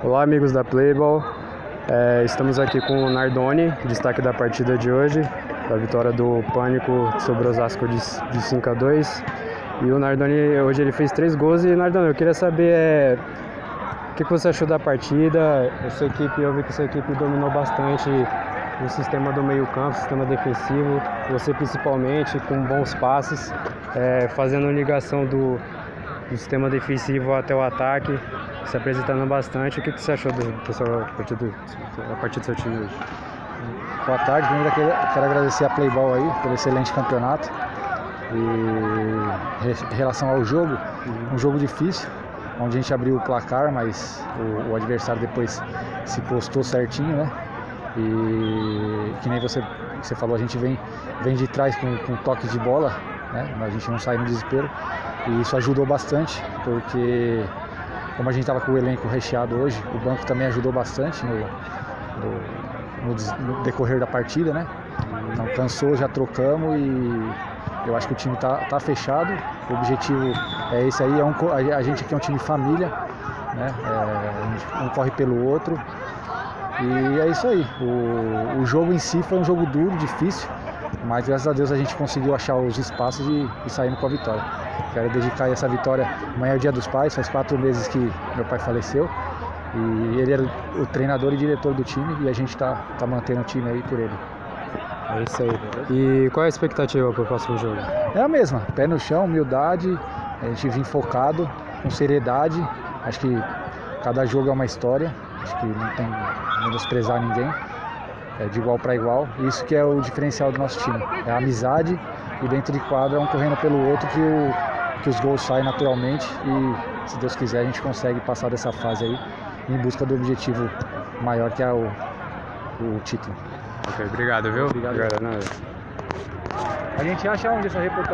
Olá, amigos da Playball. É, estamos aqui com o Nardoni, destaque da partida de hoje, da vitória do Pânico sobre o Osasco de, de 5 a 2. E o Nardoni, hoje ele fez três gols. E Nardoni, eu queria saber é, o que, você achou da partida. Sua equipe, eu vi que a sua equipe dominou bastante o sistema do meio-campo, sistema defensivo. Você, principalmente, com bons passes, é, fazendo ligação do, do sistema defensivo até o ataque se apresentando bastante. O que, que você achou do, do a, partir do, a partir do seu time hoje? Boa tarde, primeiro quero, quero agradecer a Playball aí pelo excelente campeonato. E em relação ao jogo, um jogo difícil, onde a gente abriu o placar, mas o, o adversário depois se postou certinho, né? E que nem você, você falou, a gente vem, vem de trás com, com toque de bola, né? A gente não sai no desespero. E isso ajudou bastante, porque como a gente estava com o elenco recheado hoje, o banco também ajudou bastante no, no, no, decorrer da partida, né? Então cansou, já trocamos e eu acho que o time está tá fechado. O objetivo é esse aí, é um, a gente aqui é um time família, né? É, um corre pelo outro. E é isso aí. O, o jogo em si foi um jogo duro, difícil, mas graças a Deus a gente conseguiu achar os espaços e, e saímos com a vitória. Quero dedicar essa vitória. Amanhã é o dia dos pais, faz quatro meses que meu pai faleceu. E ele era o treinador e diretor do time e a gente está tá mantendo o time aí por ele. É isso aí. E qual é a expectativa para o próximo jogo? É a mesma, pé no chão, humildade, a gente vir focado, com seriedade. Acho que cada jogo é uma história, acho que não tem menosprezar ninguém é, de igual para igual. Isso que é o diferencial do nosso time. É a amizade e dentro de quadra um correndo pelo outro que, o, que os gols saem naturalmente e se Deus quiser a gente consegue passar dessa fase aí em busca do objetivo maior que é o, o título. Ok, obrigado, viu? Obrigado. obrigado a gente acha onde essa reportagem?